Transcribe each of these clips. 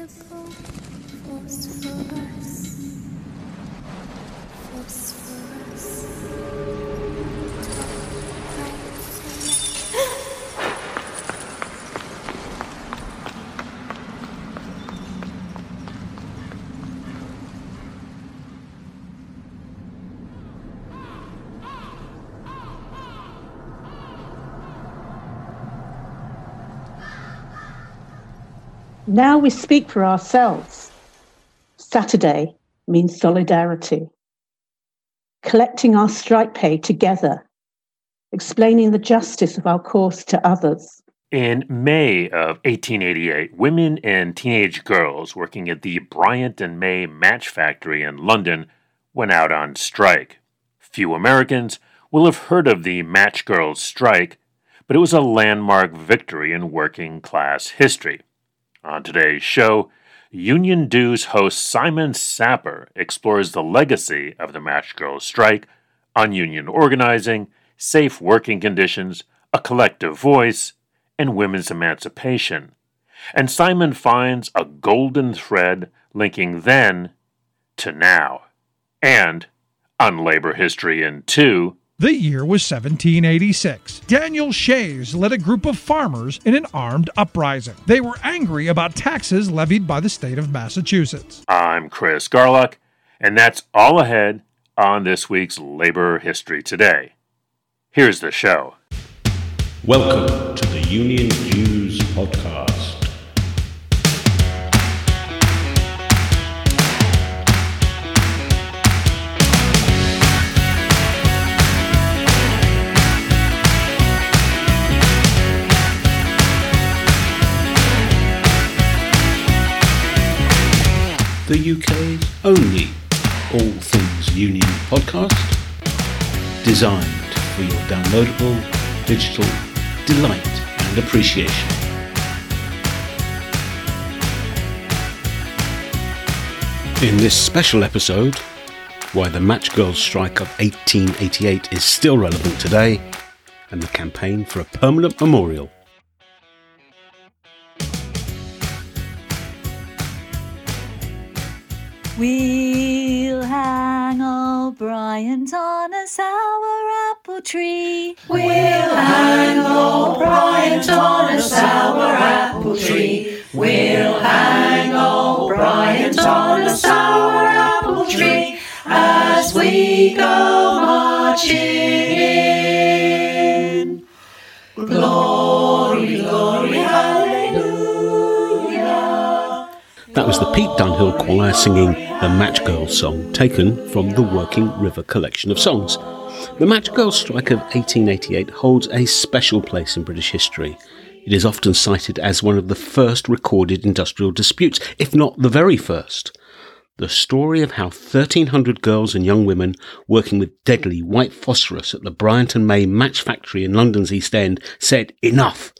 Invisible phosphorus. Phosphorus. Now we speak for ourselves. Saturday means solidarity. Collecting our strike pay together, explaining the justice of our cause to others. In May of 1888, women and teenage girls working at the Bryant and May Match Factory in London went out on strike. Few Americans will have heard of the Match Girls strike, but it was a landmark victory in working class history. On today's show, Union Dues host Simon Sapper explores the legacy of the Match Girls strike on union organizing, safe working conditions, a collective voice, and women's emancipation. And Simon finds a golden thread linking then to now. And on labor history in two, The year was 1786. Daniel Shays led a group of farmers in an armed uprising. They were angry about taxes levied by the state of Massachusetts. I'm Chris Garlock, and that's all ahead on this week's Labor History Today. Here's the show. Welcome to the Union Dues Podcast. The UK's only all things union podcast, designed for your downloadable digital delight and appreciation. In this special episode, why the Match Girls strike of 1888 is still relevant today, and the campaign for a permanent memorial. We'll hang old Bryant on a sour apple tree. We'll hang old Bryant on a sour apple tree. We'll hang old Bryant on a sour apple tree as we go marching in. That was the Pete Dunhill Choir singing the Match Girls song, taken from the Working River collection of songs. The Match Girls strike of 1888 holds a special place in British history. It is often cited as one of the first recorded industrial disputes, if not the very first. The story of how 1,300 girls and young women working with deadly white phosphorus at the Bryant and May Match Factory in London's East End said enough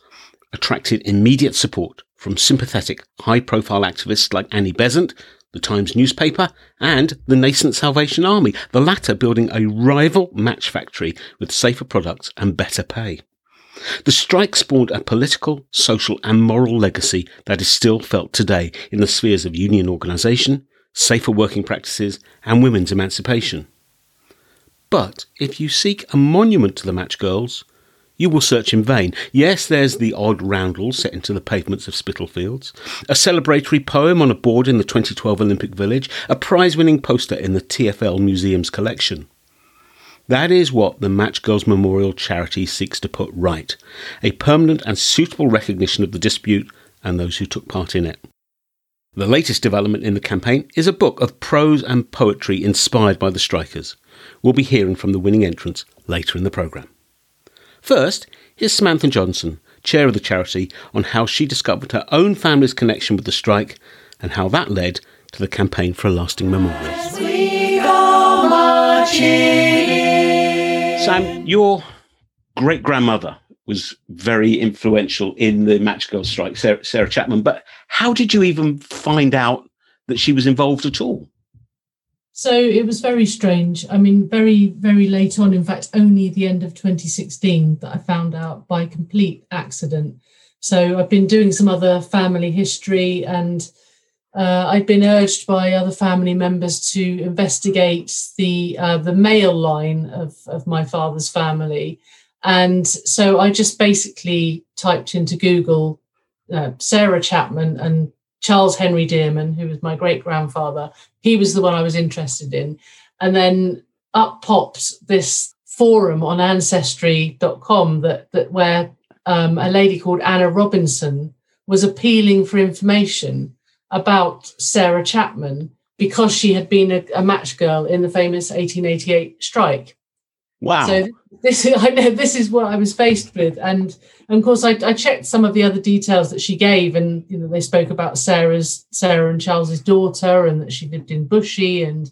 attracted immediate support from sympathetic, high profile activists like Annie Besant, the Times newspaper, and the nascent Salvation Army, the latter building a rival match factory with safer products and better pay. The strike spawned a political, social, and moral legacy that is still felt today in the spheres of union organisation, safer working practices, and women's emancipation. But if you seek a monument to the match girls, you will search in vain. Yes, there's the odd roundel set into the pavements of Spitalfields, a celebratory poem on a board in the 2012 Olympic Village, a prize winning poster in the TFL Museum's collection. That is what the Match Girls Memorial charity seeks to put right a permanent and suitable recognition of the dispute and those who took part in it. The latest development in the campaign is a book of prose and poetry inspired by the strikers. We'll be hearing from the winning entrants later in the programme. First, here's Samantha Johnson, chair of the charity, on how she discovered her own family's connection with the strike and how that led to the campaign for a lasting memorial. As we go. Sam, your great grandmother was very influential in the Match Girl strike, Sarah, Sarah Chapman. But how did you even find out that she was involved at all? So it was very strange. I mean, very, very late on, in fact, only the end of 2016 that I found out by complete accident. So I've been doing some other family history and uh, I'd been urged by other family members to investigate the uh, the male line of, of my father's family, and so I just basically typed into Google uh, Sarah Chapman and Charles Henry Dearman, who was my great grandfather. He was the one I was interested in, and then up pops this forum on ancestry.com that that where um, a lady called Anna Robinson was appealing for information about Sarah Chapman because she had been a, a match girl in the famous 1888 strike. Wow. So this is I know this is what I was faced with, and, and of course I, I, checked some of the other details that she gave, and you know they spoke about Sarah's Sarah and Charles's daughter, and that she lived in Bushy and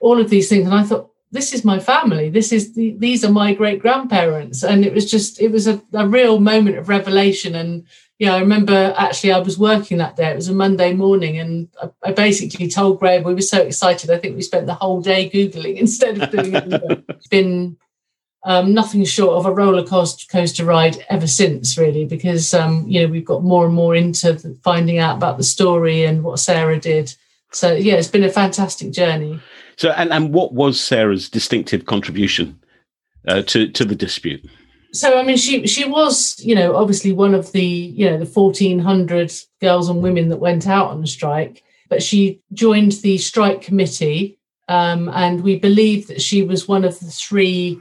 all of these things, and I thought this is my family, this is the, these are my great grandparents, and it was just it was a, a real moment of revelation, and yeah, I remember actually I was working that day. It was a Monday morning, and I, I basically told Graham we were so excited. I think we spent the whole day googling instead of doing it. it's been um, nothing short of a roller coaster, coaster ride ever since, really, because um, you know we've got more and more into finding out about the story and what Sarah did. So yeah, it's been a fantastic journey. So, and, and what was Sarah's distinctive contribution uh, to to the dispute? so I mean, she she was, you know, obviously one of the, you know, the fourteen hundred girls and women that went out on the strike. But she joined the strike committee, um, and we believe that she was one of the three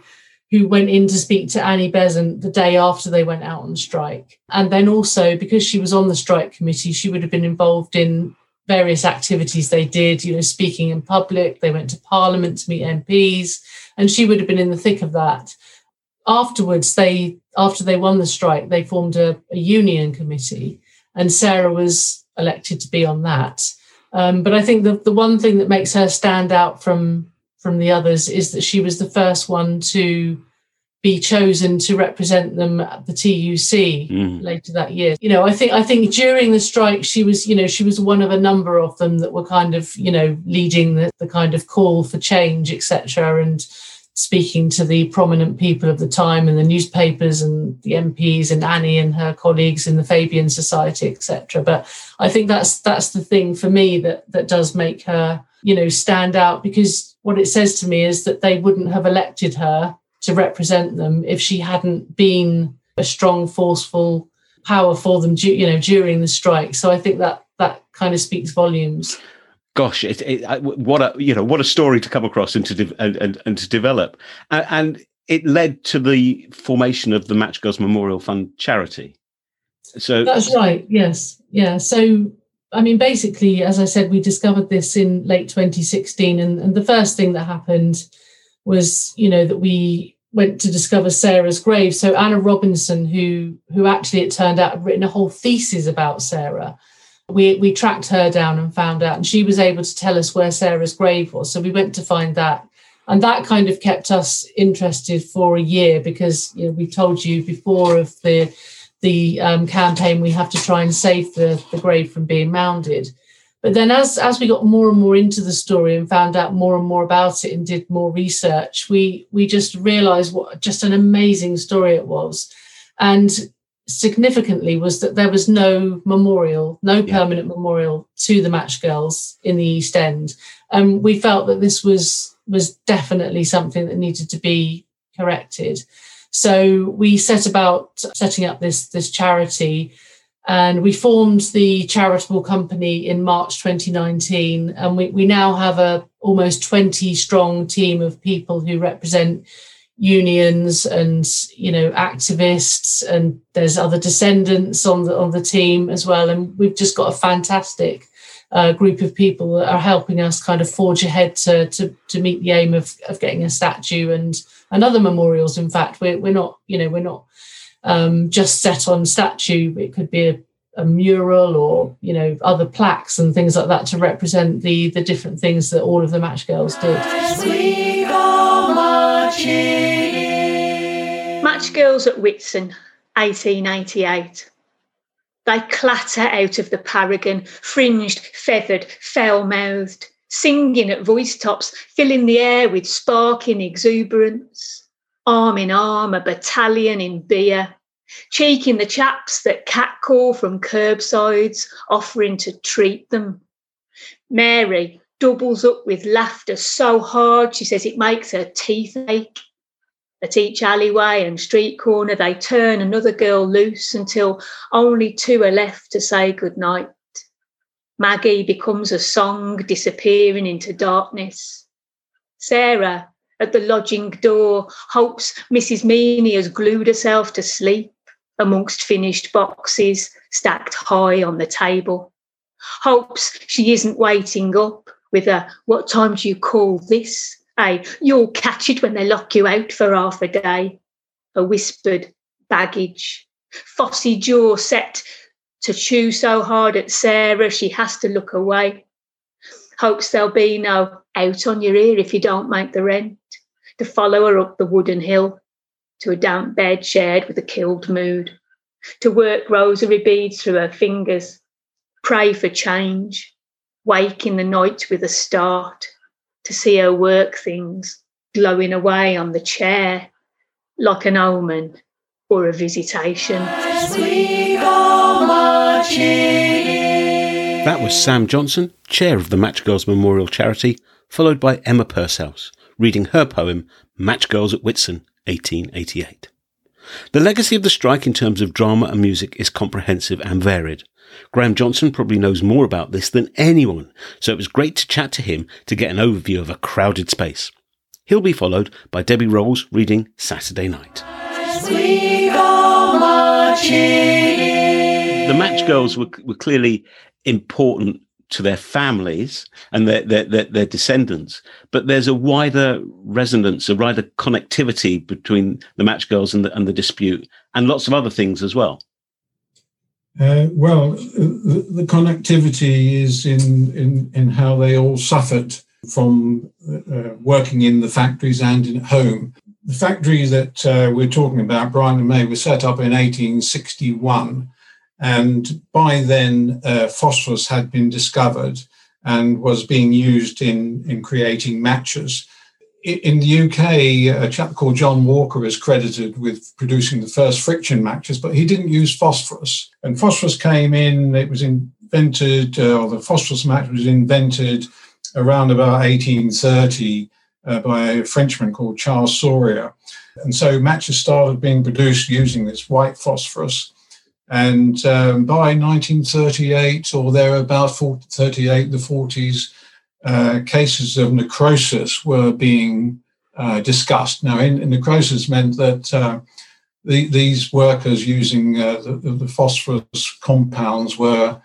who went in to speak to Annie Besant the day after they went out on strike. And then also because she was on the strike committee, she would have been involved in various activities they did, you know, speaking in public. They went to Parliament to meet MPs, and she would have been in the thick of that afterwards they after they won the strike they formed a, a union committee and sarah was elected to be on that um, but i think the, the one thing that makes her stand out from from the others is that she was the first one to be chosen to represent them at the TUC mm. later that year. You know, I think I think during the strike she was, you know, she was one of a number of them that were kind of, you know, leading the, the kind of call for change, etc. And speaking to the prominent people of the time in the newspapers and the MPs and Annie and her colleagues in the Fabian Society, etc. But I think that's that's the thing for me that that does make her, you know, stand out because what it says to me is that they wouldn't have elected her to represent them if she hadn't been a strong, forceful power for them, you know, during the strike. So I think that that kind of speaks volumes gosh, it, it, what a you know what a story to come across and to de- and, and, and to develop, and, and, it led to the formation of the Match Girls Memorial Fund charity. So that's right. Yes, yeah. So I mean, basically, as I said, we discovered this in late 2016, and, and the first thing that happened was, you know, that we went to discover Sarah's grave. So Anna Robinson, who who actually it turned out had written a whole thesis about Sarah we we tracked her down and found out, and she was able to tell us where Sarah's grave was. So we went to find that, and that kind of kept us interested for a year because you know we told you before of the the um, campaign we have to try and save the, the grave from being mounded. But then as as we got more and more into the story and found out more and more about it and did more research, we we just realized what just an amazing story it was. And significantly was that there was no memorial, no permanent yeah. memorial to the match girls in the East End. And um, we felt that this was was definitely something that needed to be corrected. So we set about setting up this this charity and we formed the charitable company in March 2019 and we, we now have a almost 20 strong team of people who represent unions and you know activists and there's other descendants on the on the team as well and we've just got a fantastic uh, group of people that are helping us kind of forge ahead to to, to meet the aim of, of getting a statue and and other memorials. In fact we're, we're not you know we're not um, just set on statue. It could be a, a mural or you know other plaques and things like that to represent the the different things that all of the match girls did. Match Girls at Whitsun, 1888. They clatter out of the paragon, fringed, feathered, foul mouthed, singing at voice tops, filling the air with sparking exuberance. Arm in arm, a battalion in beer, cheeking the chaps that catcall from curbsides, offering to treat them. Mary doubles up with laughter so hard she says it makes her teeth ache. At each alleyway and street corner, they turn another girl loose until only two are left to say goodnight. Maggie becomes a song disappearing into darkness. Sarah, at the lodging door, hopes Mrs. Meany has glued herself to sleep amongst finished boxes stacked high on the table. Hopes she isn't waiting up with a, What time do you call this? Hey, you'll catch it when they lock you out for half a day. A whispered baggage. Phossy jaw set to chew so hard at Sarah she has to look away. Hopes there'll be no out on your ear if you don't make the rent. To follow her up the wooden hill to a damp bed shared with a killed mood. To work rosary beads through her fingers. Pray for change. Wake in the night with a start to see her work things glowing away on the chair like an omen or a visitation. That was Sam Johnson, chair of the Match Girls Memorial Charity, followed by Emma Purcell's, reading her poem Match Girls at Whitsun, 1888. The legacy of the strike in terms of drama and music is comprehensive and varied. Graham Johnson probably knows more about this than anyone, so it was great to chat to him to get an overview of a crowded space. He'll be followed by Debbie Rolls reading Saturday Night. The Match Girls were, were clearly important to their families and their, their, their, their, descendants. But there's a wider resonance, a wider connectivity between the Match Girls and the, and the dispute, and lots of other things as well. Uh, well, the, the, connectivity is in, in, in how they all suffered from uh, working in the factories and in home. The factory that uh, we're talking about, Bryant and May, was set up in 1861. And by then, uh, phosphorus had been discovered and was being used in, in creating matches in the UK, a chap called John Walker is credited with producing the first friction matches, but he didn't use phosphorus. And phosphorus came in, it was invented, uh, or the phosphorus match was invented around about 1830 uh, by a Frenchman called Charles Sauria. And so matches started being produced using this white phosphorus. And um, by 1938 or thereabout, 38, the 40s, uh, cases of necrosis were being uh, discussed. Now, in, in, necrosis meant that uh, the, these workers using uh, the, the, phosphorus compounds were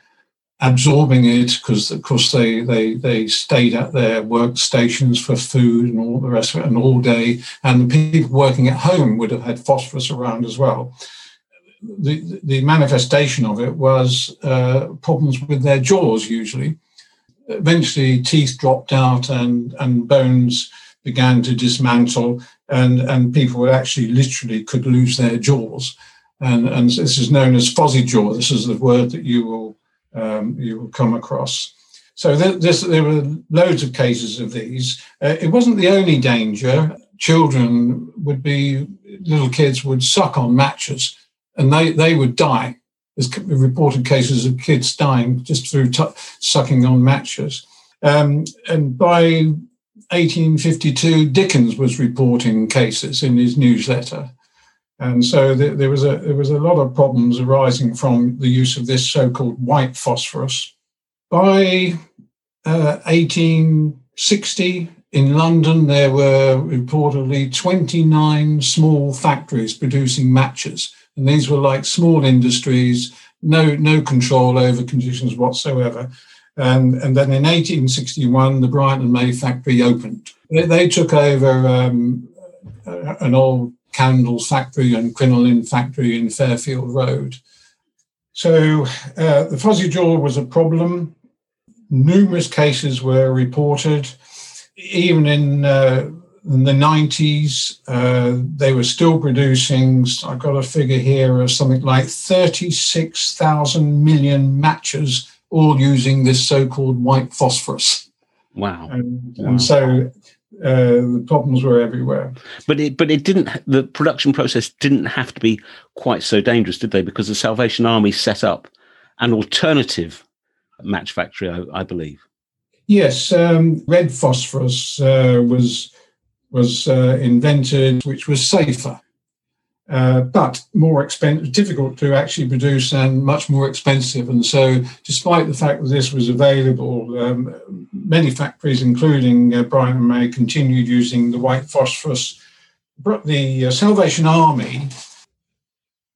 absorbing it because, of course, they, they, they stayed at their workstations for food and all the rest of it, and all day. And the people working at home would have had phosphorus around as well. The, the manifestation of it was uh, problems with their jaws, usually eventually teeth dropped out and, and bones began to dismantle and, and people actually literally could lose their jaws. And, and this is known as phossy jaw. This is the word that you will, um, you will come across. So there, there were loads of cases of these. Uh, it wasn't the only danger. Children would be, little kids would suck on matches and they, they would die there's reported cases of kids dying just through t- sucking on matches. Um, and by 1852, Dickens was reporting cases in his newsletter. And so there, was a there was a lot of problems arising from the use of this so-called white phosphorus. By uh, 1860 in London, there were reportedly 29 small factories producing matches, and these were like small industries, no no control over conditions whatsoever. And, and then in 1861, the Bryant and May factory opened. They, they took over um, an old candle factory and crinoline factory in Fairfield Road. So uh, the phossy jaw was a problem. Numerous cases were reported. Even in uh, in the 90s, uh, they were still producing, I've got a figure here of something like 36,000 million matches, all using this so called white phosphorus. Wow. And, wow. and so uh, the problems were everywhere. But it, but it didn't. The production process didn't have to be quite so dangerous, did they? Because the Salvation Army set up an alternative match factory, I, I believe. Yes, um, red phosphorus uh, was was uh, invented, which was safer, uh, but more expensive, difficult to actually produce, and much more expensive. And so, despite the fact that this was available, um, many factories, including uh, and May, continued using the white phosphorus. But The uh, Salvation Army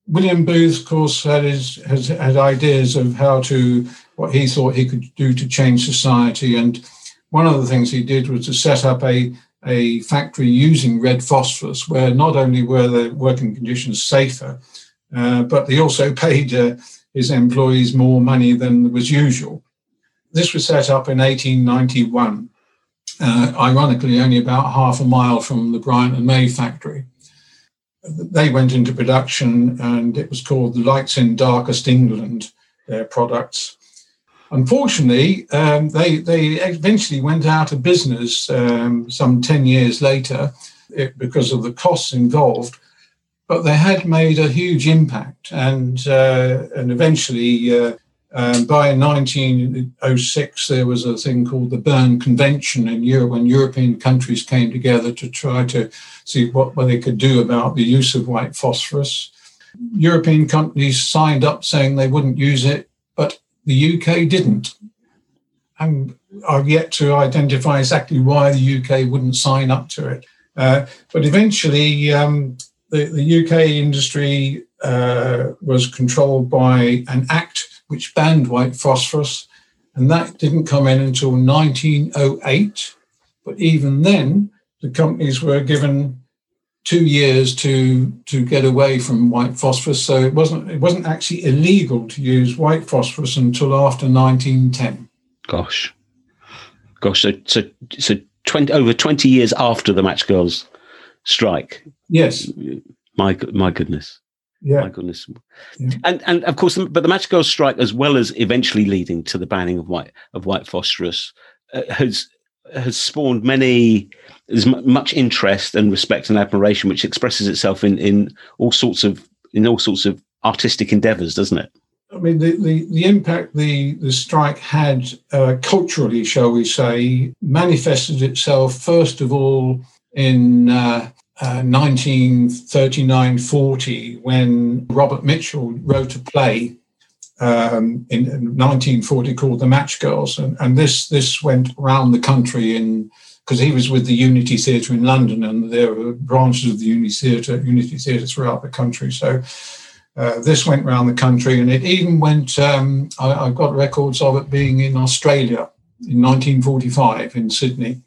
William Booth, of course, had his, has had ideas of how to what he thought he could do to change society, and one of the things he did was to set up a a factory using red phosphorus, where not only were the working conditions safer, uh, but they also paid uh, his employees more money than was usual. This was set up in 1891, uh, ironically, only about half a mile from the Bryant and May factory they went into production and it was called the Lights in Darkest England, their products. Unfortunately, um, they, they eventually went out of business um, some 10 years later it, because of the costs involved, but they had made a huge impact. And, uh, and eventually, uh, um, by 1906, there was a thing called the Berne Convention in Europe when European countries came together to try to see what, what they could do about the use of white phosphorus. European companies signed up saying they wouldn't use it, but the UK didn't. And I've yet to identify exactly why the UK wouldn't sign up to it. Uh, but eventually, um, the, the, UK industry uh, was controlled by an act which banned white phosphorus, and that didn't come in until 1908. But even then, the companies were given two years to to get away from white phosphorus. So it wasn't it wasn't actually illegal to use white phosphorus until after 1910. Gosh, gosh. So so so 20 over 20 years after the Match Girls strike. Yes. My my goodness. Yeah. My goodness. Yeah. And and of course, but the Match Girls strike, as well as eventually leading to the banning of white of white phosphorus, uh, has has spawned many there's much interest and respect and admiration, which expresses itself in in all sorts of in all sorts of artistic endeavors, doesn't it? I mean, the, the, the impact the, the strike had uh, culturally, shall we say, manifested itself first of all in uh, 1939-40 uh, when Robert Mitchell wrote a play um, in, in, 1940 called The Match Girls, and, and this this went around the country in because he was with the Unity Theatre in London, and there were branches of the Unity Theatre Unity Theatre throughout the country. So. Uh, this went around the country, and it even went. Um, I, have got records of it being in Australia in 1945 in Sydney.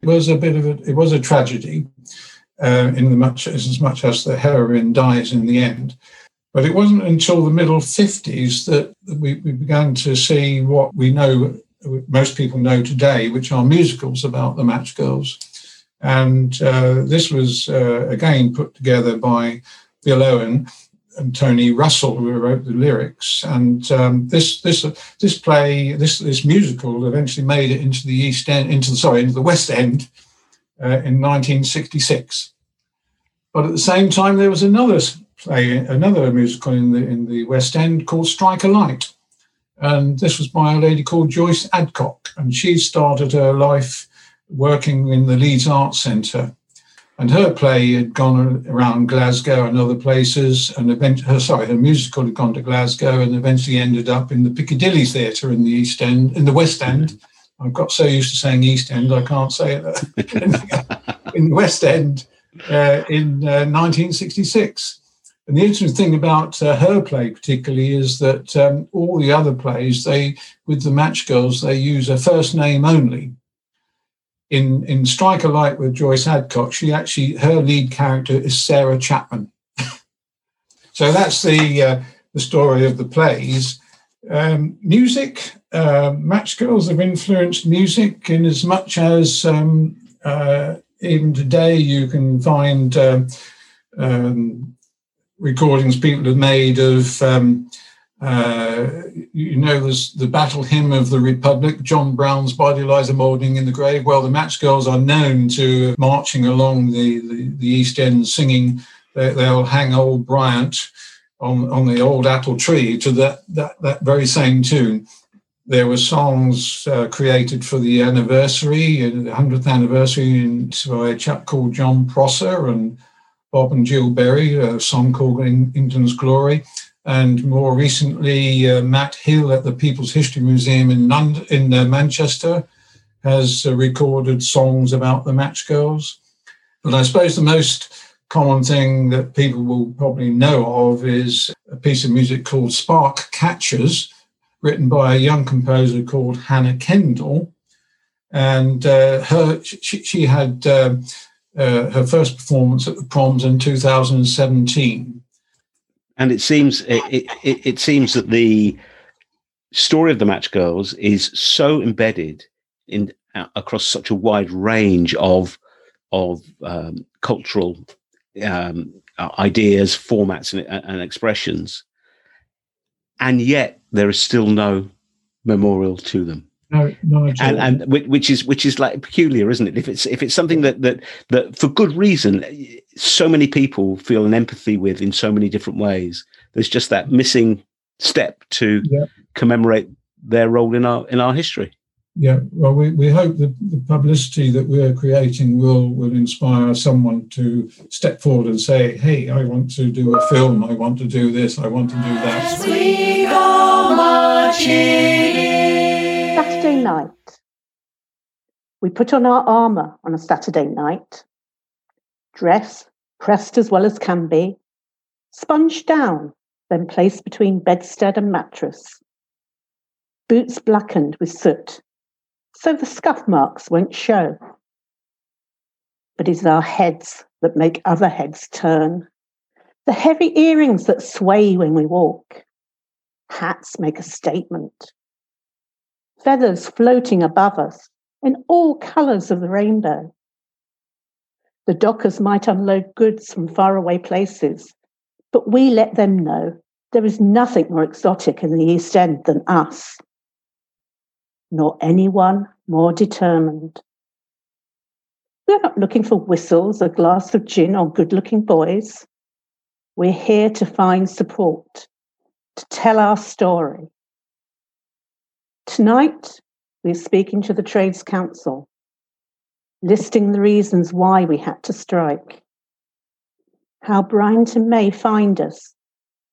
It was a bit of a. It was a tragedy, uh, in the much as much as the heroine dies in the end. But it wasn't until the middle 50s that we, we began to see what we know, most people know today, which are musicals about the Match Girls. And uh, this was uh, again put together by Bill Owen and Tony Russell, who wrote the lyrics. And um, this this this play, this this musical, eventually made it into the East End, into the sorry, into the West End uh, in 1966. But at the same time, there was another play, another musical in the in the West End called Strike a Light, and this was by a lady called Joyce Adcock, and she started her life working in the Leeds Arts Centre. And her play had gone around Glasgow and other places, and eventually, her sorry, her musical had gone to Glasgow and eventually ended up in the Piccadilly Theatre in the East End, in the West End. I've got so used to saying East End, I can't say it in the West End uh, in uh, 1966. And the interesting thing about uh, her play, particularly, is that um, all the other plays, they with the Match Girls, they use a first name only. In in Strike a Light with Joyce Adcock, she actually her lead character is Sarah Chapman. so that's the uh, the story of the plays. Um, music, uh, Match Girls have influenced music in as much as um, uh, even today you can find um, um, recordings people have made of, um, uh, you know, there's the Battle Hymn of the Republic, John Brown's Body Lies a in the Grave. Well, the Match Girls are known to marching along the, the, the East End singing, they, they'll hang old Bryant on, on the old apple tree to that, that, that very same tune. There were songs uh, created for the anniversary, the 100th anniversary, by a chap called John Prosser and Bob and Jill Berry, a song called England's Glory. And more recently, uh, Matt Hill at the People's History Museum in, in uh, Manchester has uh, recorded songs about the Match Girls. But I suppose the most common thing that people will probably know of is a piece of music called Spark Catchers, written by a young composer called Hannah Kendall. And uh, her, she, she had uh, her first performance at the proms in 2017. And it seems it, it, it seems that the story of the Match Girls is so embedded in uh, across such a wide range of of um, cultural um, uh, ideas, formats, and, and, expressions, and yet there is still no memorial to them. No, no, and, and which is which is like peculiar, isn't it? If it's if it's something that that that for good reason, so many people feel an empathy with in so many different ways. There's just that missing step to yeah. commemorate their role in our in our history. Yeah, well, we, we hope that the publicity that we're creating will will inspire someone to step forward and say, "Hey, I want to do a film. I want to do this. I want to do that." Saturday night. We put on our armour on a Saturday night. Dress pressed as well as can be, sponged down, then placed between bedstead and mattress. Boots blackened with soot so the scuff marks won't show. But it's our heads that make other heads turn. The heavy earrings that sway when we walk. Hats make a statement. Feathers floating above us in all colours of the rainbow. The dockers might unload goods from faraway places, but we let them know there is nothing more exotic in the East End than us nor anyone more determined. We're not looking for whistles, a glass of gin, or good looking boys. We're here to find support, to tell our story. Tonight, we're speaking to the Trades Council, listing the reasons why we had to strike, how Bryant and May fined us,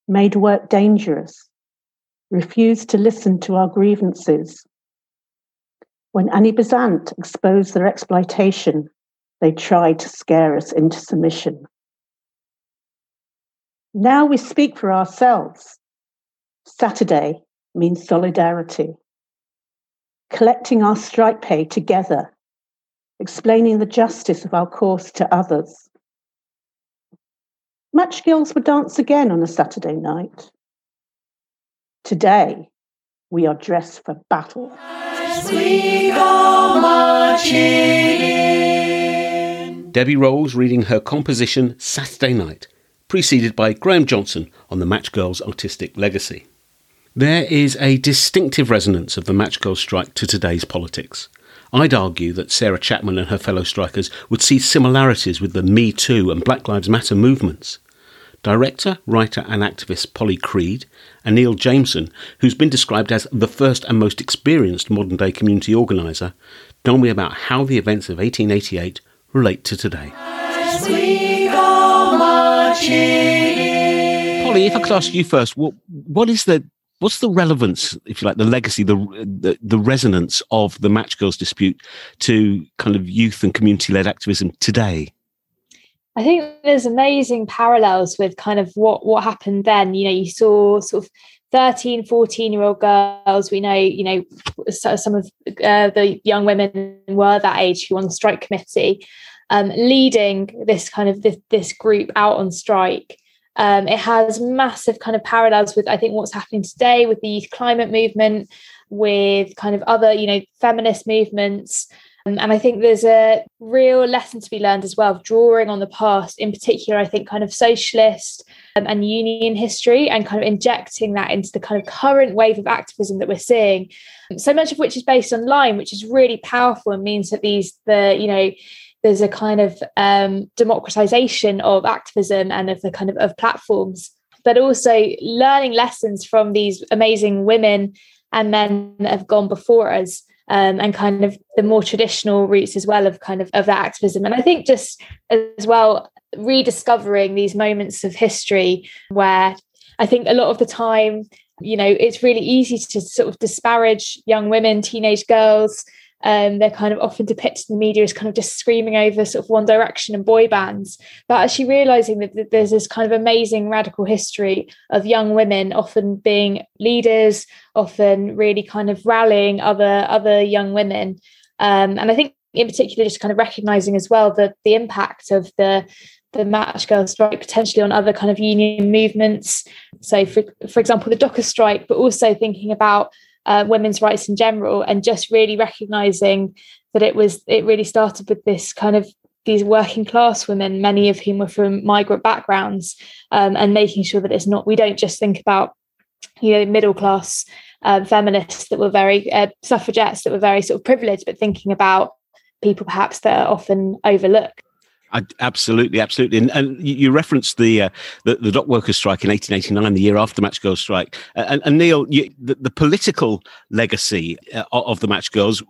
made work dangerous, refused to listen to our grievances, when Annie Besant exposed their exploitation, they tried to scare us into submission. Now we speak for ourselves. Saturday means solidarity. Collecting our strike pay together, explaining the justice of our course to others. Match girls would dance again on a Saturday night. Today, we are dressed for battle As we go marching. Debbie Rolls reading her composition Saturday Night, preceded by Graham Johnson on the Match Girls' artistic legacy. There is a distinctive resonance of the Match Girls strike to today's politics. I'd argue that Sarah Chapman and her fellow strikers would see similarities with the Me Too and Black Lives Matter movements. Director, writer, and activist Polly Creed and Neil Jameson, who's been described as the first and most experienced modern day community organiser, told me about how the events of 1888 relate to today. Polly, if I could ask you first, what what is the what's the relevance, if you like, the legacy, the, the, the resonance of the Match Girls dispute to kind of youth and community led activism today? I think there's amazing parallels with kind of what what happened then. You know, you saw sort of 13, 14 year old girls. We know, you know, some of uh, the young women were that age who were on the strike committee, um, leading this kind of this, this group out on strike. Um, it has massive kind of parallels with I think what's happening today with the youth climate movement, with kind of other you know feminist movements. Um, and I think there's a real lesson to be learned as well, drawing on the past, in particular, I think kind of socialist um, and union history, and kind of injecting that into the kind of current wave of activism that we're seeing. So much of which is based online, which is really powerful and means that these, the, you know, there's a kind of um, democratization of activism and of the kind of of platforms, but also learning lessons from these amazing women and men that have gone before us um, and kind of the more traditional roots as well of kind of of that activism. And i think just as well rediscovering these moments of history where i think a lot of the time you know it's really easy to sort of disparage young women teenage girls um, they're kind of often depicted in the media as kind of just screaming over sort of One Direction and boy bands, but actually realizing that, that there's this kind of amazing radical history of young women often being leaders, often really kind of rallying other other young women, um, and I think in particular just kind of recognizing as well the the impact of the the match girl strike potentially on other kind of union movements. So for, for example the docker strike but also thinking about uh, women's rights in general and just really recognizing that it was it really started with this kind of these working class women many of whom were from migrant backgrounds um, and making sure that it's not we don't just think about you know middle class uh, feminists that were very uh, suffragettes that were very sort of privileged but thinking about people perhaps that are often overlooked I, absolutely, absolutely. And, and you referenced the, uh, the, the dock workers' strike in 1889, the year after Match Girls strike. And, and, Neil, you, the, the, political legacy uh, of the Match Girls.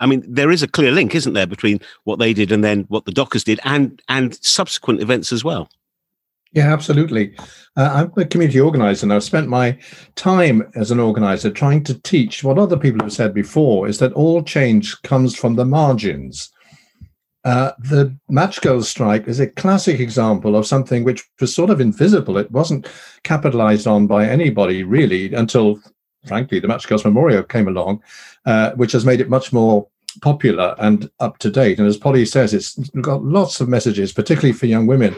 I mean, there is a clear link, isn't there, between what they did and then what the Dockers did, and and subsequent events as well. Yeah, absolutely. Uh, I'm a community organizer and I've spent my time as an organizer trying to teach what other people have said before is that all change comes from the margins. Uh, the Match Girls strike is a classic example of something which was sort of invisible. It wasn't capitalized on by anybody really until, frankly, the Match Girls Memorial came along, uh, which has made it much more popular and up to date. And as Polly says, it's got lots of messages, particularly for young women,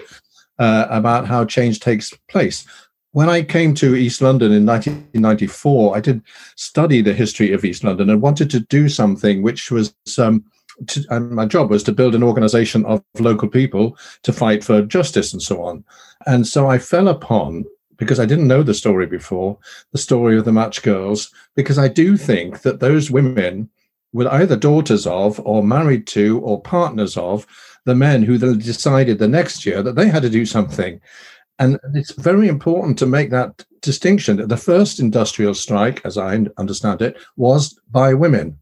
uh, about how change takes place. When I came to East London in 1994, I did study the history of East London and wanted to do something which was um, to, and my job was to build an organization of local people to fight for justice and so on. And so I fell upon, because I didn't know the story before, the story of the Match Girls, because I do think that those women were either daughters of, or married to, or partners of the men who then decided the next year that they had to do something. And it's very important to make that distinction that the first industrial strike, as I understand it, was by women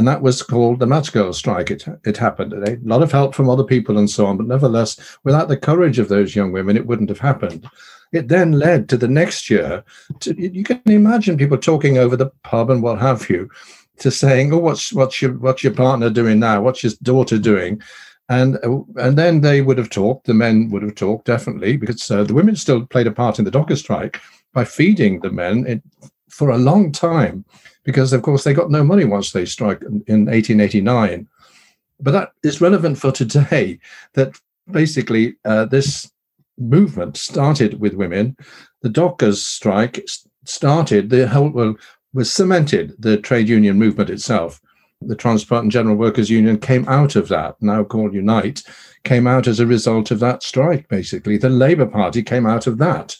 and that was called the Match Girl strike. It it happened. A lot of help from other people and so on, but nevertheless, without the courage of those young women, it wouldn't have happened. It then led to the next year. To, you can imagine people talking over the pub and what have you, to saying, "Oh, what's what's your what's your partner doing now? What's your daughter doing?" And and then they would have talked. The men would have talked definitely because uh, the women still played a part in the Docker strike by feeding the men it, for a long time because of course they got no money once they strike in, in 1889. But that is relevant for today. That basically uh, this movement started with women. The Dockers strike started the whole well was cemented the trade union movement itself. The Transport and General Workers Union came out of that, now called Unite, came out as a result of that strike, basically. The Labour Party came out of that.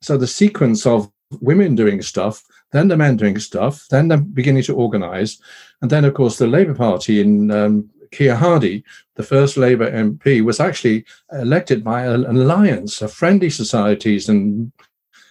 So the sequence of women doing stuff then the men doing stuff, then they're beginning to organize. And then, of course, the Labour Party in um, Keir Hardie, the first Labour MP, was actually elected by an alliance of friendly societies and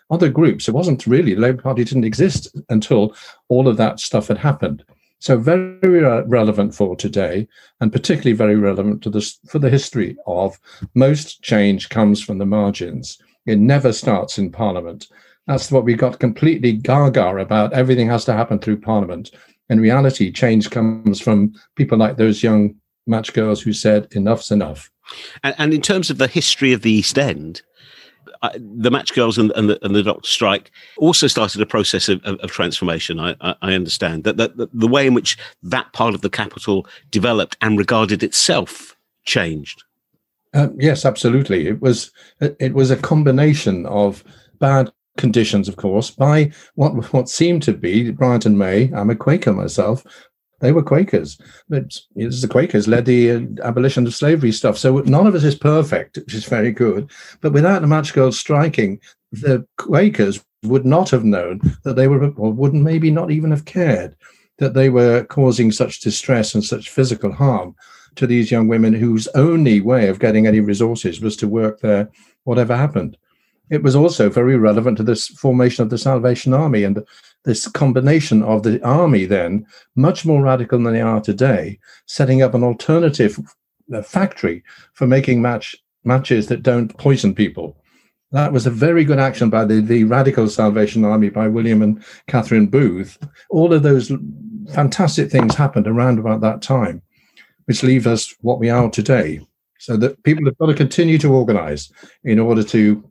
other groups. It wasn't really, the Labour Party didn't exist until all of that stuff had happened. So very relevant for today, and particularly very relevant to this for the history of most change comes from the margins. It never starts in Parliament. That's what we got completely gaga about. Everything has to happen through Parliament. In reality, change comes from people like those young match girls who said, enough's enough. And, and in terms of the history of the East End, uh, the match girls and, and, the, and the doctor strike also started a process of, of, of transformation. I, I, I understand that, that, that the way in which that part of the capital developed and regarded itself changed. Uh, yes, absolutely. It was it was a combination of bad conditions, of course, by what what seemed to be Bryant and May. I'm a Quaker myself. They were Quakers. But the Quakers led the uh, abolition of slavery stuff. So none of us is perfect, which is very good. But without the Match Girls striking, the Quakers would not have known that they were, or wouldn't maybe not even have cared that they were causing such distress and such physical harm to these young women whose only way of getting any resources was to work there, whatever happened it was also very relevant to this formation of the Salvation Army and this combination of the army then much more radical than they are today, setting up an alternative uh, factory for making match matches that don't poison people. That was a very good action by the, the Radical Salvation Army by William and Catherine Booth. All of those fantastic things happened around about that time, which leave us what we are today. So that people have got to continue to organize in order to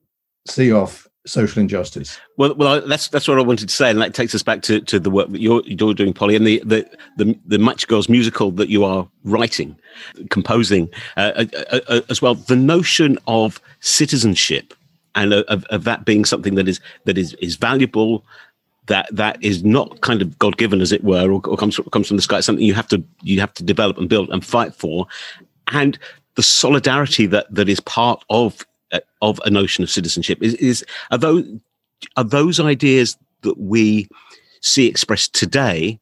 see off social injustice. Well, well, that's that's what I wanted to say, and that takes us back to, to the work that you're you're doing, Polly, and the the the, the Match Girls musical that you are writing, composing uh, uh, uh, uh as well. The notion of citizenship and of, of that being something that is that is is valuable. That that is not kind of God given, as it were, or, or comes comes from the sky. It's something you have to you have to develop and build and fight for, and the solidarity that that is part of uh, of a notion of citizenship is, is are those are those ideas that we see expressed today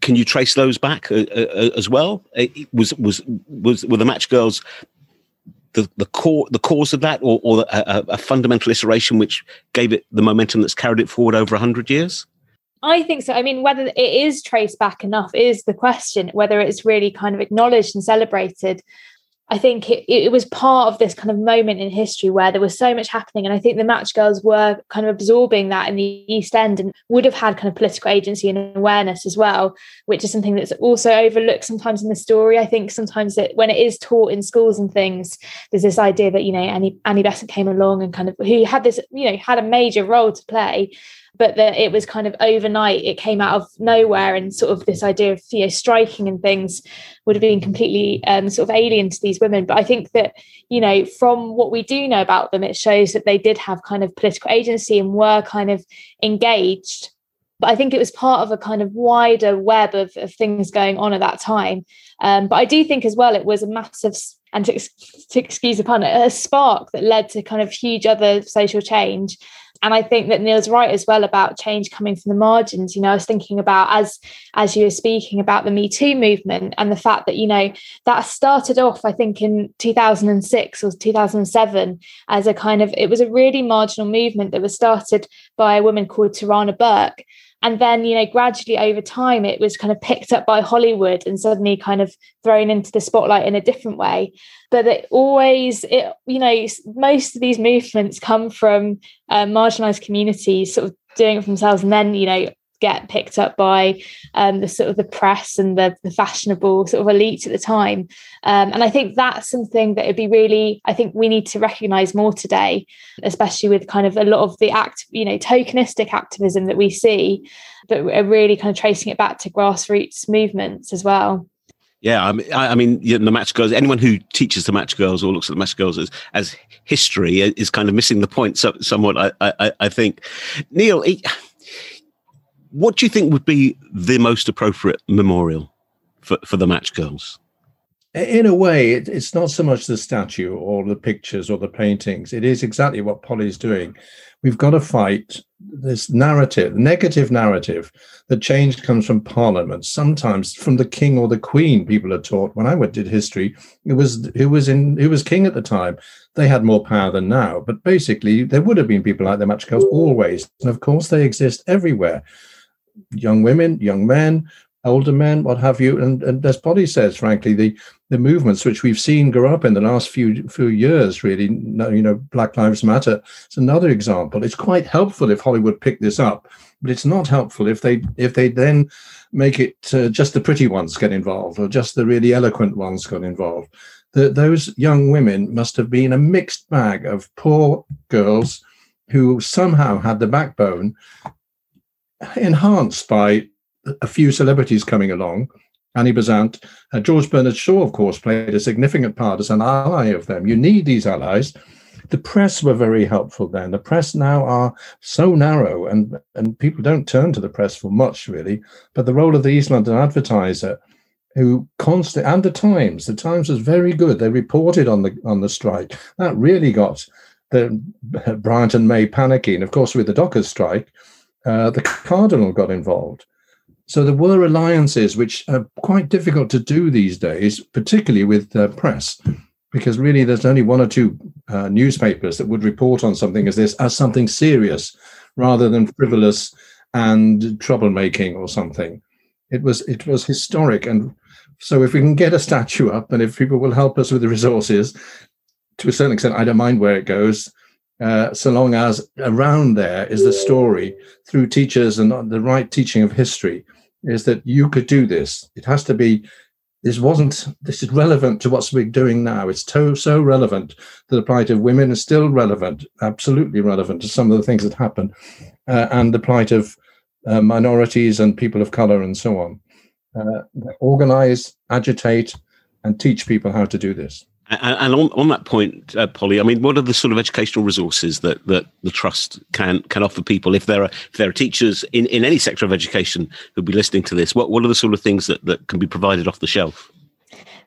can you trace those back uh, uh, as well it was was was were the match girls the, the core the cause of that or, or a, a fundamental iteration which gave it the momentum that's carried it forward over 100 years I think so. I mean, whether it is traced back enough is the question, whether it's really kind of acknowledged and celebrated. I think it, it was part of this kind of moment in history where there was so much happening. And I think the Match Girls were kind of absorbing that in the East End and would have had kind of political agency and awareness as well, which is something that's also overlooked sometimes in the story. I think sometimes that when it is taught in schools and things, there's this idea that, you know, Annie, Annie Besant came along and kind of, who had this, you know, had a major role to play but that it was kind of overnight it came out of nowhere and sort of this idea of you know striking and things would have been completely um, sort of alien to these women. But i think that you know from what we do know about them it shows that they did have kind of political agency and were kind of engaged. But I think it was part of a kind of wider web of, of things going on at that time. Um, but I do think as well it was a massive, and to, to excuse the pun, a spark that led to kind of huge other social change and I think that Neil's right as well about change coming from the margins. You know, I was thinking about as as you were speaking about the Me Too movement and the fact that you know that started off, I think, in 2006 or 2007 as a kind of it was a really marginal movement that was started by a woman called Tarana Burke and then you know gradually over time it was kind of picked up by hollywood and suddenly kind of thrown into the spotlight in a different way. But it always it you know most of these movements come from uh, marginalized communities sort of doing it for themselves. And then you know get picked up by um, the sort of the press and the, the fashionable sort of elite at the time. Um, and I think that's something that would be really, I think we need to recognize more today, especially with kind of a lot of the act, you know, tokenistic activism that we see, but are really kind of tracing it back to grassroots movements as well. Yeah, I mean, I mean, you know, the match girls. Anyone who teaches the match girls or looks at the match girls as, as history is kind of missing the point. So, somewhat, I, I, I think. Neil, what do you think would be the most appropriate memorial for, for the match girls? In a way, it, it's not so much the statue or the pictures or the paintings. It is exactly what Polly's doing. We've got to fight this narrative, negative narrative, that change comes from Parliament, sometimes from the king or the queen. People are taught. When I went did history, it was who was in who was king at the time. They had more power than now, but basically there would have been people like the match girls always, and of course they exist everywhere young women, young men, older men, what have you. And, and as Polly says, frankly, the, the movements which we've seen grow up in the last few few years, really, you know, Black Lives Matter, it's another example. It's quite helpful if Hollywood picked this up, but it's not helpful if they if they then make it uh, just the pretty ones get involved or just the really eloquent ones got involved. The, those young women must have been a mixed bag of poor girls who somehow had the backbone enhanced by a few celebrities coming along. Annie Besant, uh, George Bernard Shaw, of course, played a significant part as an ally of them. You need these allies. The press were very helpful then. The press now are so narrow, and, and people don't turn to the press for much, really. But the role of the East London Advertiser, who constantly, and the Times, the Times was very good. They reported on the on the strike. That really got the Bryant and May panicking. Of course, with the Dockers strike, uh, the cardinal got involved. So there were alliances which are quite difficult to do these days, particularly with uh, press, because really there's only one or two uh, newspapers that would report on something as this as something serious rather than frivolous and troublemaking or something. It was it was historic, and so if we can get a statue up, and if people will help us with the resources, to a certain extent, I don't mind where it goes, uh, so long as around there is the story through teachers and the right teaching of history, is that you could do this. It has to be. This wasn't. This is relevant to what we're doing now. It's so so relevant that the plight of women is still relevant, absolutely relevant to some of the things that happen, uh, and the plight of uh, minorities and people of color and so on. Uh, organize, agitate, and teach people how to do this. And, on, on that point, uh, Polly, I mean, what are the sort of educational resources that, that the trust can can offer people if there are if there are teachers in, in any sector of education who'll be listening to this? What what are the sort of things that, that can be provided off the shelf?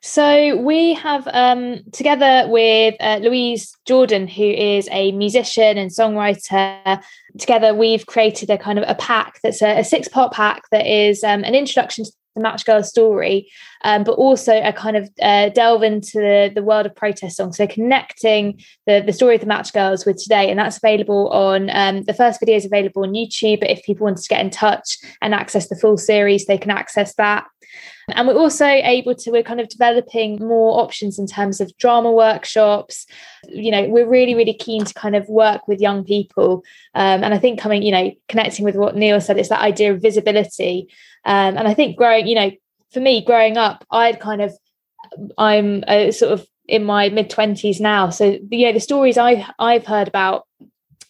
So we have, um, together with uh, Louise Jordan, who is a musician and songwriter, together we've created a kind of a pack that's a, a six-part pack that is um, an introduction to the Match Girl story, um, but also a kind of uh, delve into the, the world of protest songs. So connecting the, the story of the Match Girls with today, and that's available on um, the first video is available on YouTube. But if people want to get in touch and access the full series, they can access that. And we're also able to, we're kind of developing more options in terms of drama workshops. You know, we're really, really keen to kind of work with young people. Um, and I think coming, you know, connecting with what Neil said, it's that idea of visibility. Um, and I think growing, you know, for me, growing up, I'd kind of, I'm a sort of in my mid 20s now. So, you know, the stories I, I've heard about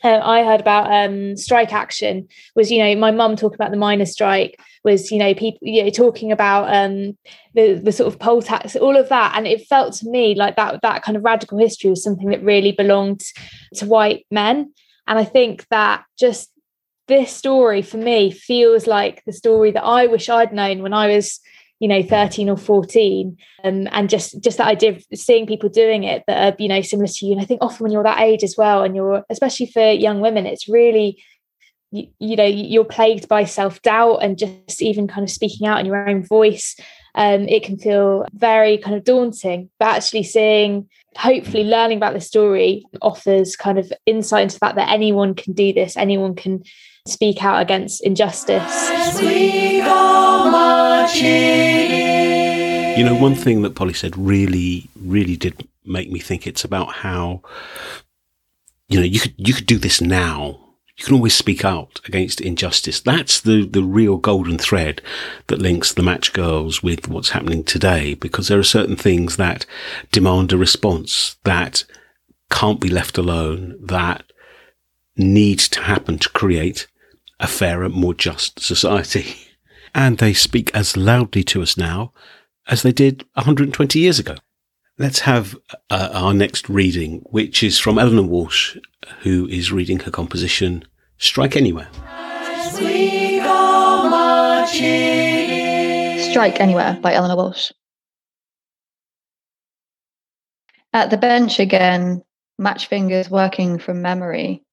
uh, I heard about um, strike action was, you know, my mum talking about the miners' strike was, you know, people, you know, talking about um, the the sort of poll tax, all of that, and it felt to me like that that kind of radical history was something that really belonged to white men, and I think that just this story for me feels like the story that I wish I'd known when I was you know 13 or 14 um, and just just that idea of seeing people doing it that are you know similar to you. And i think often when you're that age as well and you're especially for young women it's really you, you know you're plagued by self-doubt and just even kind of speaking out in your own voice. Um, it can feel very kind of daunting. But actually seeing hopefully learning about the story offers kind of insight into the fact that anyone can do this. Anyone can speak out against injustice. You know, one thing that Polly said really, really did make me think it's about how, you know, you could you could do this now. You can always speak out against injustice. That's the, the real golden thread that links the match girls with what's happening today, because there are certain things that demand a response that can't be left alone, that need to happen to create a fairer, more just society. And they speak as loudly to us now as they did 120 years ago. Let's have uh, our next reading, which is from Eleanor Walsh, who is reading her composition Strike Anywhere. Strike Anywhere by Eleanor Walsh. At the bench again, match fingers working from memory,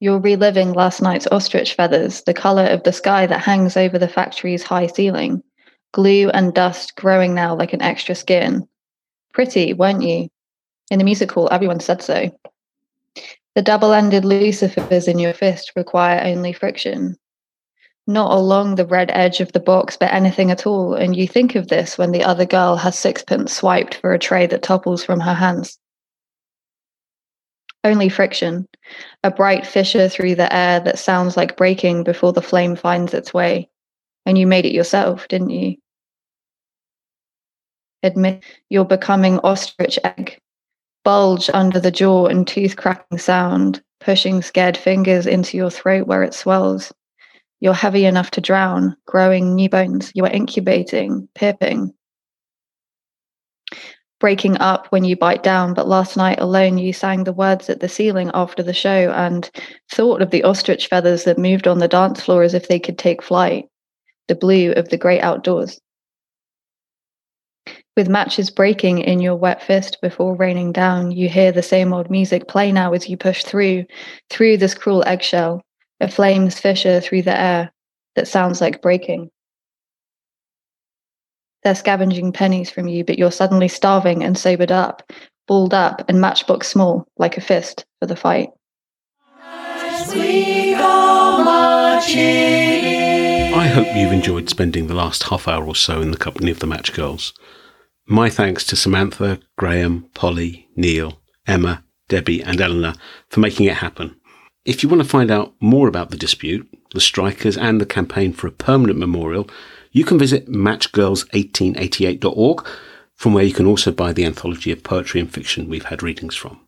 you're reliving last night's ostrich feathers, the color of the sky that hangs over the factory's high ceiling, glue and dust growing now like an extra skin. Pretty, weren't you? In the music hall, everyone said so. The double ended lucifers in your fist require only friction. Not along the red edge of the box, but anything at all. And you think of this when the other girl has sixpence swiped for a tray that topples from her hands. Only friction, a bright fissure through the air that sounds like breaking before the flame finds its way. And you made it yourself, didn't you? Admit you're becoming ostrich egg, bulge under the jaw and tooth cracking sound, pushing scared fingers into your throat where it swells. You're heavy enough to drown, growing new bones. You are incubating, pipping, breaking up when you bite down, but last night alone you sang the words at the ceiling after the show and thought of the ostrich feathers that moved on the dance floor as if they could take flight, the blue of the great outdoors. With matches breaking in your wet fist before raining down, you hear the same old music play now as you push through, through this cruel eggshell, a flame's fissure through the air that sounds like breaking. They're scavenging pennies from you, but you're suddenly starving and sobered up, balled up and matchbox small, like a fist for the fight. As we go marching. I hope you've enjoyed spending the last half hour or so in the company of the Match Girls. My thanks to Samantha, Graham, Polly, Neil, Emma, Debbie, and Eleanor for making it happen. If you want to find out more about the dispute, the strikers, and the campaign for a permanent memorial, you can visit matchgirls1888.org, from where you can also buy the anthology of poetry and fiction we've had readings from.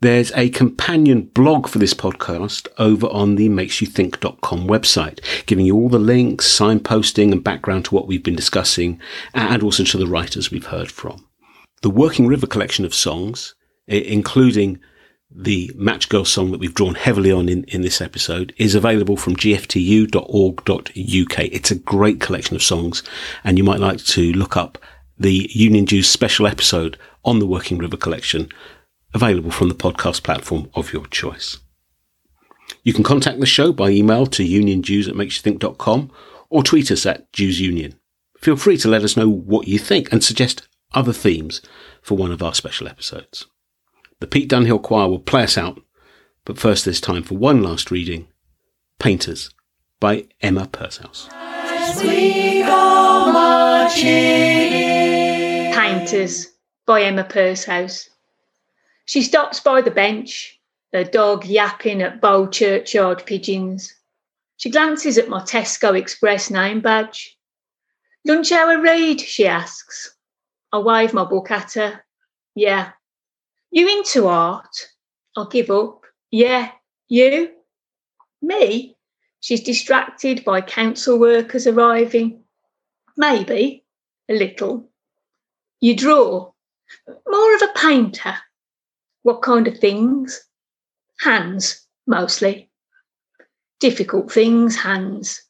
There's a companion blog for this podcast over on the makesyouthink.com website, giving you all the links, signposting, and background to what we've been discussing, and also to the writers we've heard from. The Working River collection of songs, including the Match Girl song that we've drawn heavily on in, in this episode, is available from gftu.org.uk. It's a great collection of songs, and you might like to look up the Union Dues special episode on the Working River collection available from the podcast platform of your choice. You can contact the show by email to uniondues at makesyouthink.com or tweet us at DuesUnion. Feel free to let us know what you think and suggest other themes for one of our special episodes. The Pete Dunhill Choir will play us out, but first there's time for one last reading Painters by Emma marching. Painters by Emma Purshouse. She stops by the bench, her dog yapping at Bow Churchyard pigeons. She glances at my Tesco Express name badge. Lunch hour read, she asks. I wave my book at her. Yeah. You into art? I'll give up. Yeah. You? Me? She's distracted by council workers arriving. Maybe. A little. You draw? More of a painter. What kind of things? Hands, mostly. Difficult things, hands.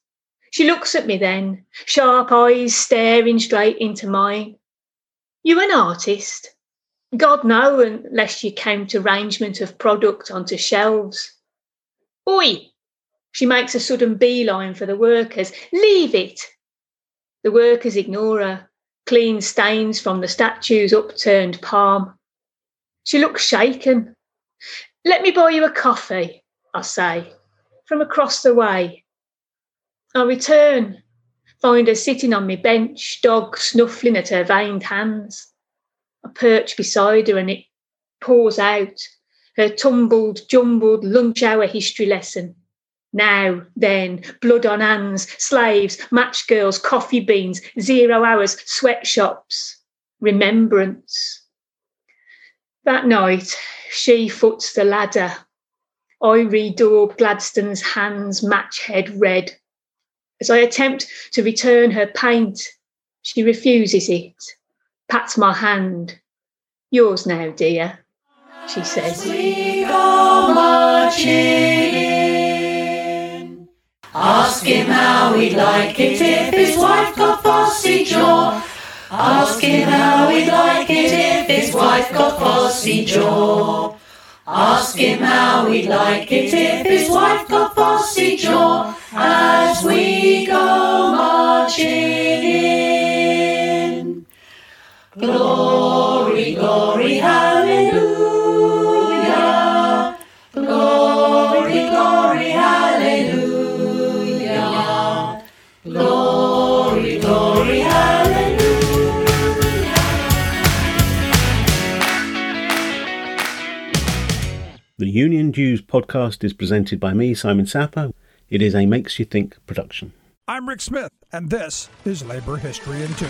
She looks at me then, sharp eyes staring straight into mine. You an artist? God no, unless you count arrangement of product onto shelves. Oi! She makes a sudden beeline for the workers. Leave it! The workers ignore her, clean stains from the statue's upturned palm. She looks shaken. Let me buy you a coffee, I say, from across the way. I return, find her sitting on my bench, dog snuffling at her veined hands. I perch beside her and it pours out her tumbled, jumbled lunch hour history lesson. Now, then, blood on hands, slaves, match girls, coffee beans, zero hours, sweatshops, remembrance. That night, she foots the ladder. I redaub Gladstone's hands match head red. As I attempt to return her paint, she refuses it, pats my hand. Yours now, dear, she says. We go marching in. Ask him how he'd like it if his wife got phossy jaw. Ask him how he'd like it if his wife got phossy jaw. Ask him how he'd like it if his wife got phossy jaw as we go marching in. Glory, glory, hallelujah. Glory, glory, hallelujah. Glory, glory, hallelujah. The Union Dues podcast is presented by me, Simon Sapper. It is a Makes You Think production. I'm Rick Smith, and this is Labor History in Two.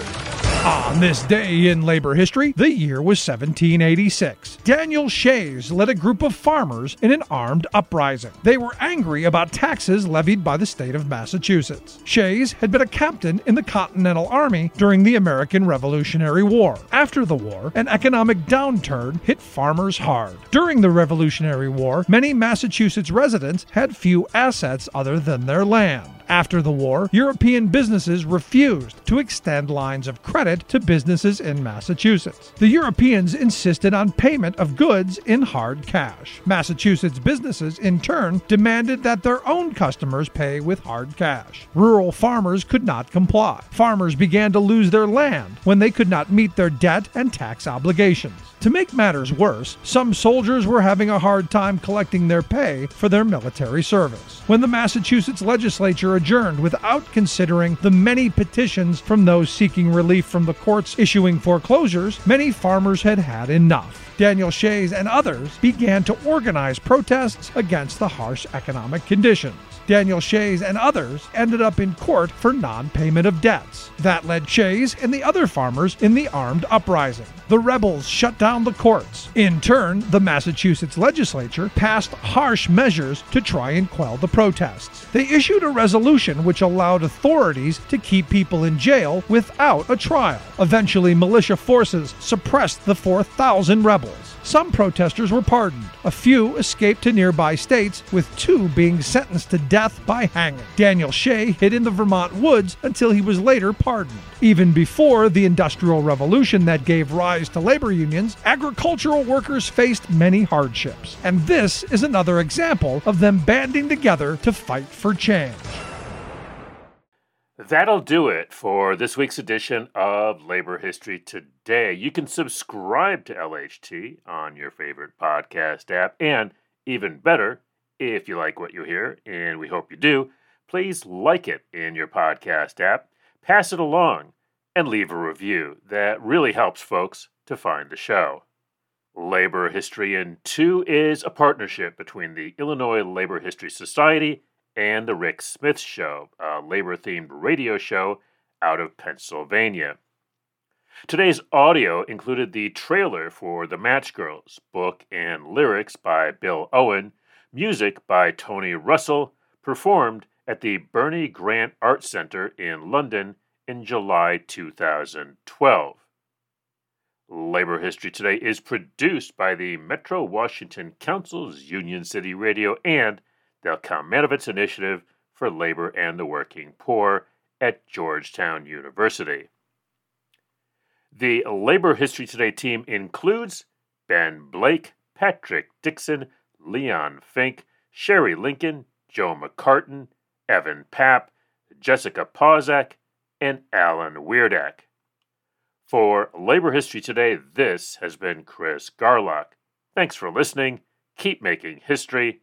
On this day in labor history, the year was 1786. Daniel Shays led a group of farmers in an armed uprising. They were angry about taxes levied by the state of Massachusetts. Shays had been a captain in the Continental Army during the American Revolutionary War. After the war, an economic downturn hit farmers hard. During the Revolutionary War, many Massachusetts residents had few assets other than their land. After the war, European businesses refused to extend lines of credit to businesses in Massachusetts. The Europeans insisted on payment of goods in hard cash. Massachusetts businesses, in turn, demanded that their own customers pay with hard cash. Rural farmers could not comply. Farmers began to lose their land when they could not meet their debt and tax obligations. To make matters worse, some soldiers were having a hard time collecting their pay for their military service. When the Massachusetts legislature adjourned without considering the many petitions from those seeking relief from the courts issuing foreclosures, many farmers had had enough. Daniel Shays and others began to organize protests against the harsh economic conditions. Daniel Shays and others ended up in court for non payment of debts. That led Shays and the other farmers in the armed uprising. The rebels shut down the courts. In turn, the Massachusetts legislature passed harsh measures to try and quell the protests. They issued a resolution which allowed authorities to keep people in jail without a trial. Eventually, militia forces suppressed the 4,000 rebels. Some protesters were pardoned. A few escaped to nearby states, with two being sentenced to death by hanging. Daniel Shay hid in the Vermont woods until he was later pardoned. Even before the Industrial Revolution that gave rise to labor unions, agricultural workers faced many hardships. And this is another example of them banding together to fight for change. That'll do it for this week's edition of Labor History Today. You can subscribe to LHT on your favorite podcast app, and even better, if you like what you hear, and we hope you do, please like it in your podcast app, pass it along, and leave a review. That really helps folks to find the show. Labor History in 2 is a partnership between the Illinois Labor History Society and The Rick Smith Show, a labor themed radio show out of Pennsylvania. Today's audio included the trailer for The Match Girls, book and lyrics by Bill Owen, music by Tony Russell, performed at the Bernie Grant Art Center in London in July 2012. Labor History Today is produced by the Metro Washington Council's Union City Radio and the Kalmanovitz Initiative for Labor and the Working Poor at Georgetown University. The Labor History Today team includes Ben Blake, Patrick Dixon, Leon Fink, Sherry Lincoln, Joe McCartin, Evan Papp, Jessica Pozak, and Alan Weirdak. For Labor History Today, this has been Chris Garlock. Thanks for listening. Keep making history